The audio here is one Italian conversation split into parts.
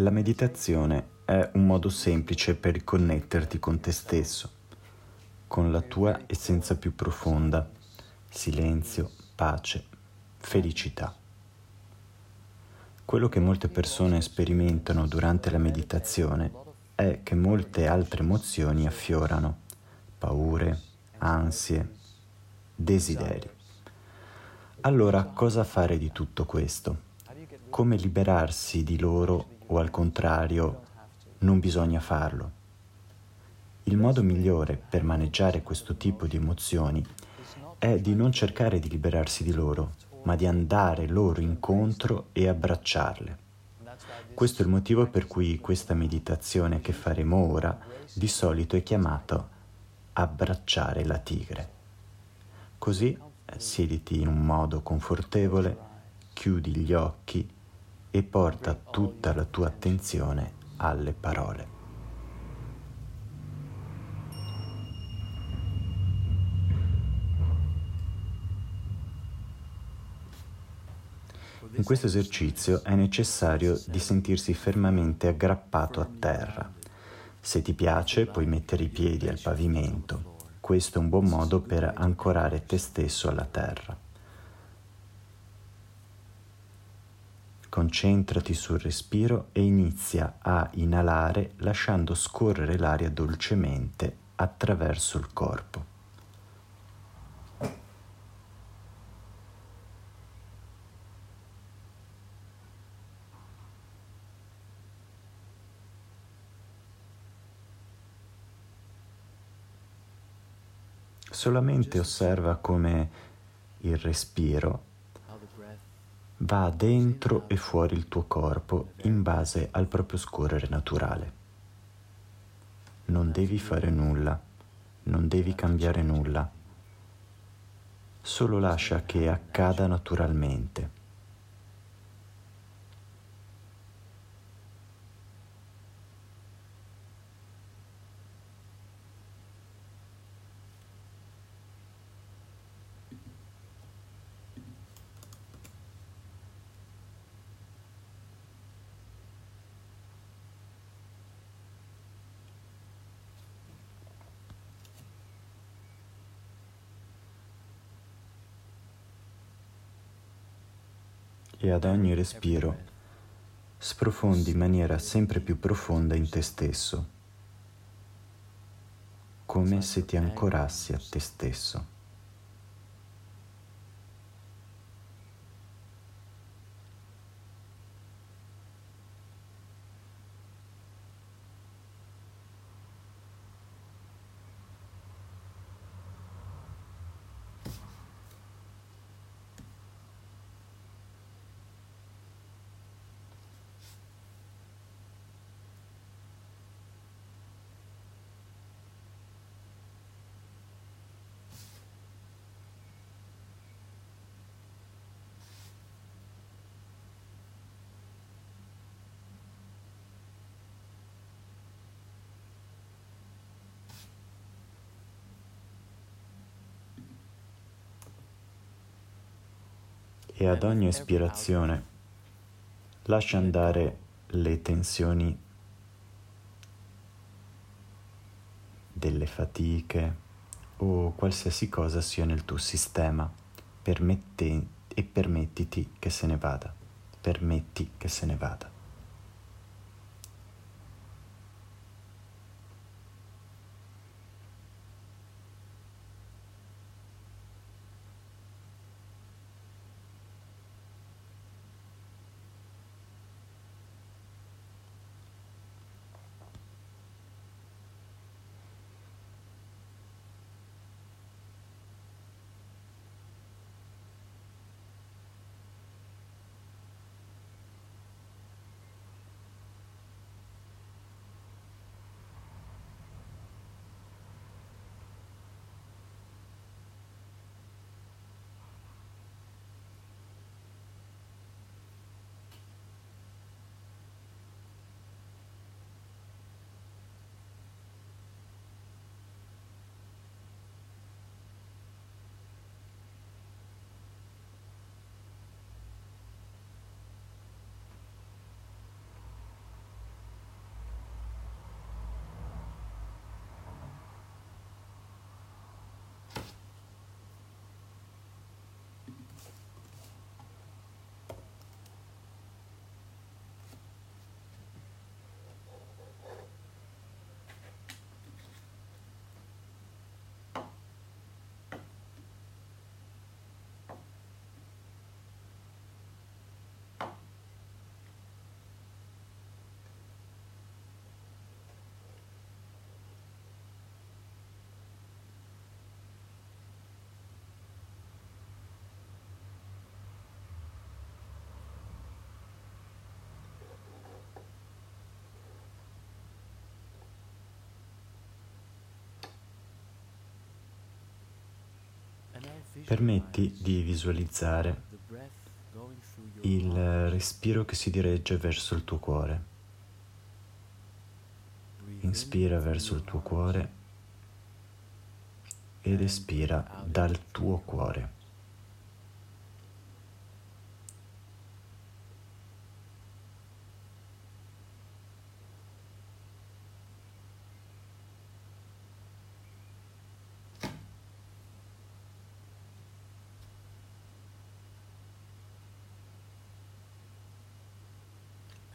La meditazione è un modo semplice per connetterti con te stesso, con la tua essenza più profonda, silenzio, pace, felicità. Quello che molte persone sperimentano durante la meditazione è che molte altre emozioni affiorano, paure, ansie, desideri. Allora cosa fare di tutto questo? Come liberarsi di loro o al contrario non bisogna farlo? Il modo migliore per maneggiare questo tipo di emozioni è di non cercare di liberarsi di loro, ma di andare loro incontro e abbracciarle. Questo è il motivo per cui questa meditazione che faremo ora di solito è chiamata abbracciare la tigre. Così siediti in un modo confortevole, chiudi gli occhi e porta tutta la tua attenzione alle parole. In questo esercizio è necessario di sentirsi fermamente aggrappato a terra. Se ti piace puoi mettere i piedi al pavimento questo è un buon modo per ancorare te stesso alla terra. Concentrati sul respiro e inizia a inalare lasciando scorrere l'aria dolcemente attraverso il corpo. solamente osserva come il respiro va dentro e fuori il tuo corpo in base al proprio scorrere naturale. Non devi fare nulla, non devi cambiare nulla, solo lascia che accada naturalmente. E ad ogni respiro sprofondi in maniera sempre più profonda in te stesso, come se ti ancorassi a te stesso. E ad ogni espirazione lascia andare le tensioni delle fatiche o qualsiasi cosa sia nel tuo sistema. Permette, e permettiti che se ne vada, permetti che se ne vada. Permetti di visualizzare il respiro che si dirige verso il tuo cuore. Inspira verso il tuo cuore ed espira dal tuo cuore.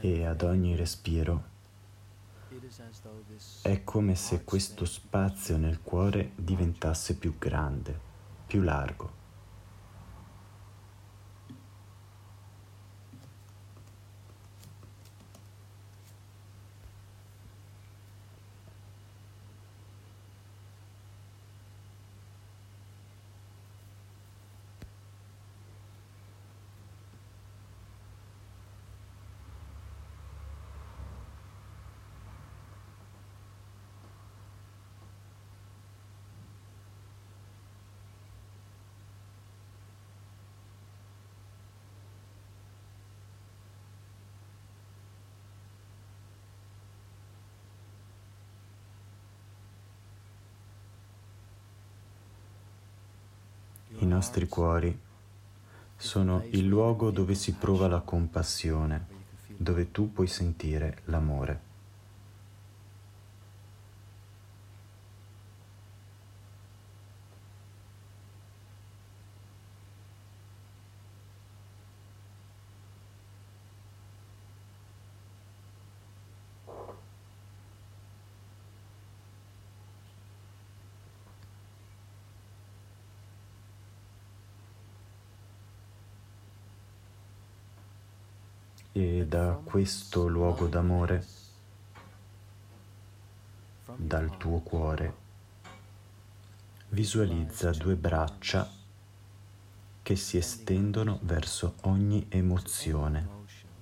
E ad ogni respiro è come se questo spazio nel cuore diventasse più grande, più largo. I nostri cuori sono il luogo dove si prova la compassione, dove tu puoi sentire l'amore. E da questo luogo d'amore, dal tuo cuore, visualizza due braccia che si estendono verso ogni emozione,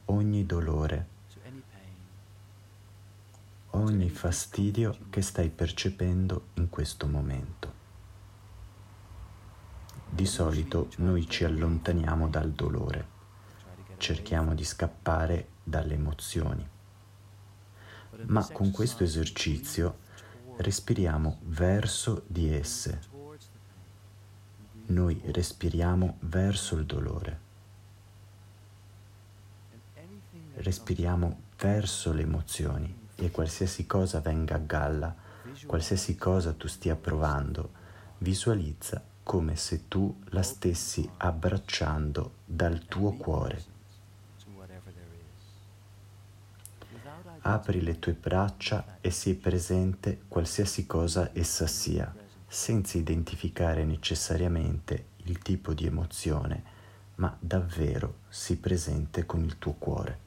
ogni dolore, ogni fastidio che stai percependo in questo momento. Di solito noi ci allontaniamo dal dolore cerchiamo di scappare dalle emozioni. Ma con questo esercizio respiriamo verso di esse. Noi respiriamo verso il dolore. Respiriamo verso le emozioni e qualsiasi cosa venga a galla, qualsiasi cosa tu stia provando, visualizza come se tu la stessi abbracciando dal tuo cuore. Apri le tue braccia e sii presente qualsiasi cosa essa sia, senza identificare necessariamente il tipo di emozione, ma davvero sii presente con il tuo cuore.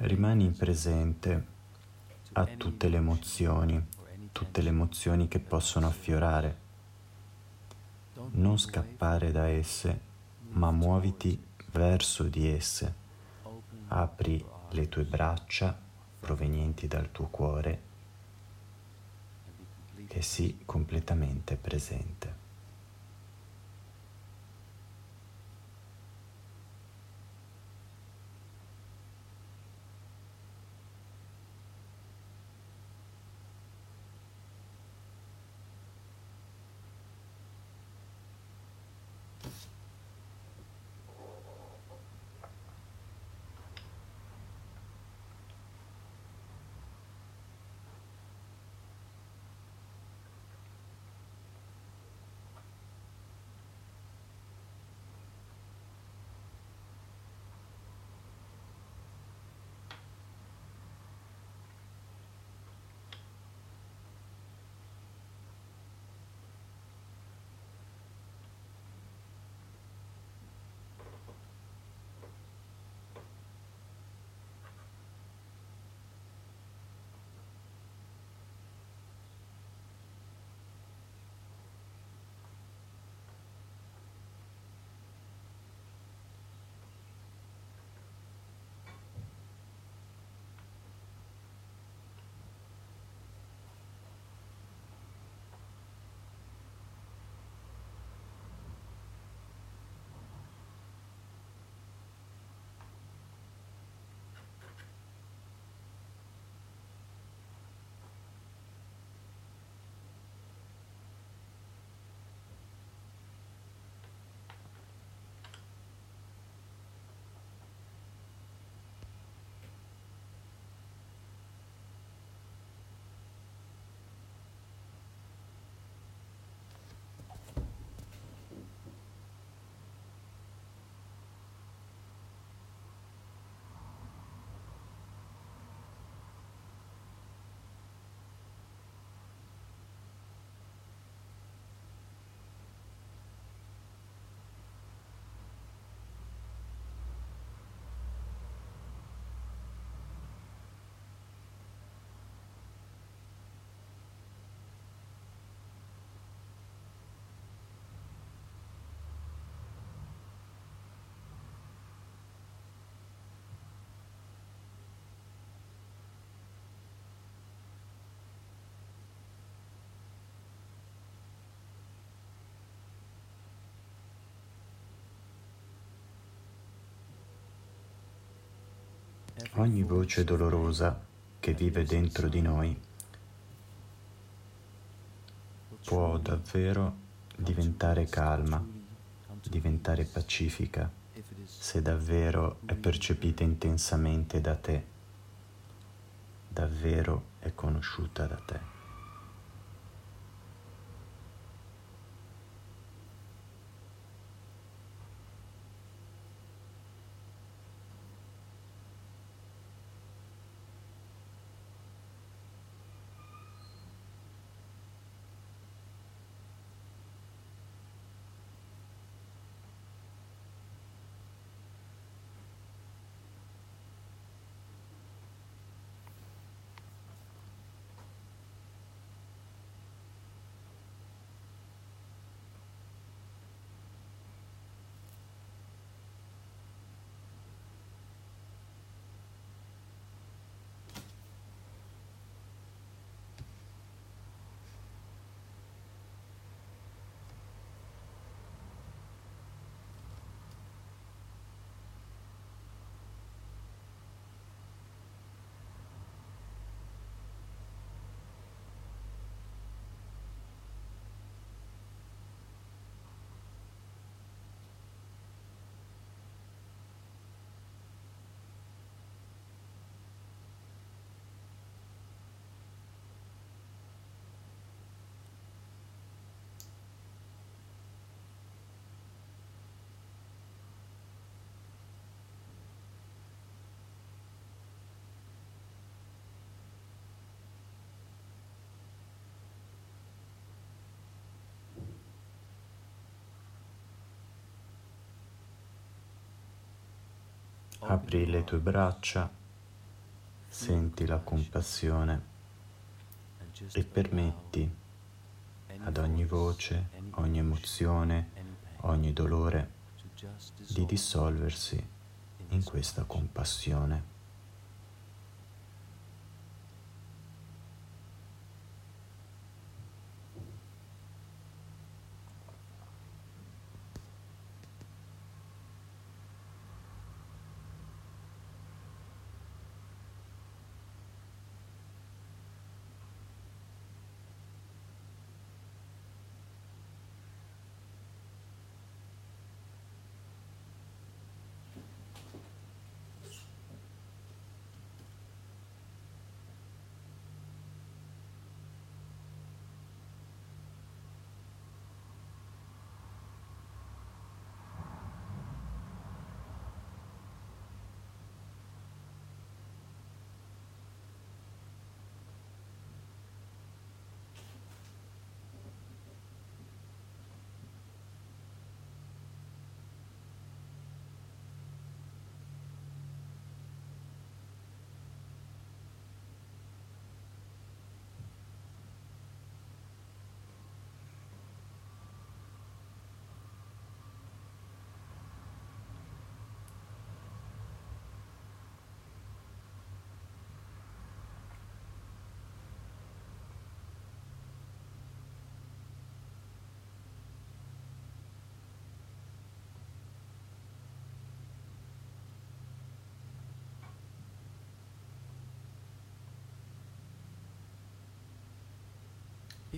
Rimani presente a tutte le emozioni, tutte le emozioni che possono affiorare. Non scappare da esse, ma muoviti verso di esse. Apri le tue braccia provenienti dal tuo cuore e sii completamente presente. Ogni voce dolorosa che vive dentro di noi può davvero diventare calma, diventare pacifica, se davvero è percepita intensamente da te, davvero è conosciuta da te. Apri le tue braccia, senti la compassione e permetti ad ogni voce, ogni emozione, ogni dolore di dissolversi in questa compassione.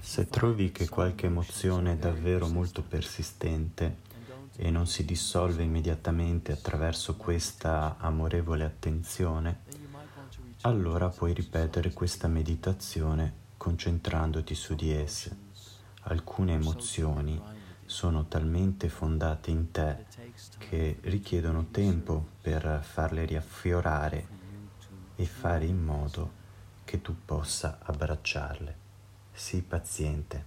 Se trovi che qualche emozione è davvero molto persistente e non si dissolve immediatamente attraverso questa amorevole attenzione, allora puoi ripetere questa meditazione concentrandoti su di esse. Alcune emozioni sono talmente fondate in te che richiedono tempo per farle riaffiorare e fare in modo che tu possa abbracciarle. Sii paziente.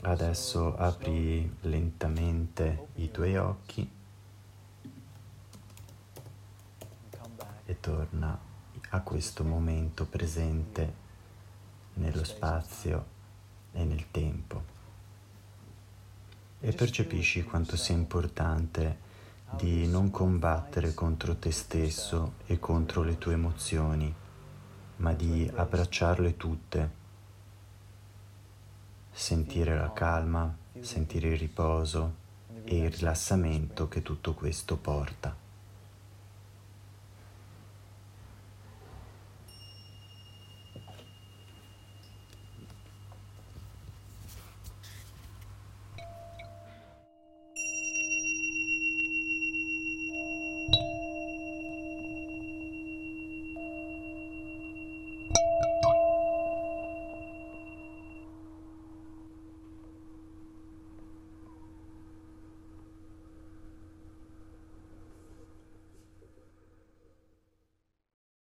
Adesso apri lentamente i tuoi occhi. E torna a questo momento presente nello spazio e nel tempo e percepisci quanto sia importante di non combattere contro te stesso e contro le tue emozioni, ma di abbracciarle tutte sentire la calma, sentire il riposo e il rilassamento che tutto questo porta.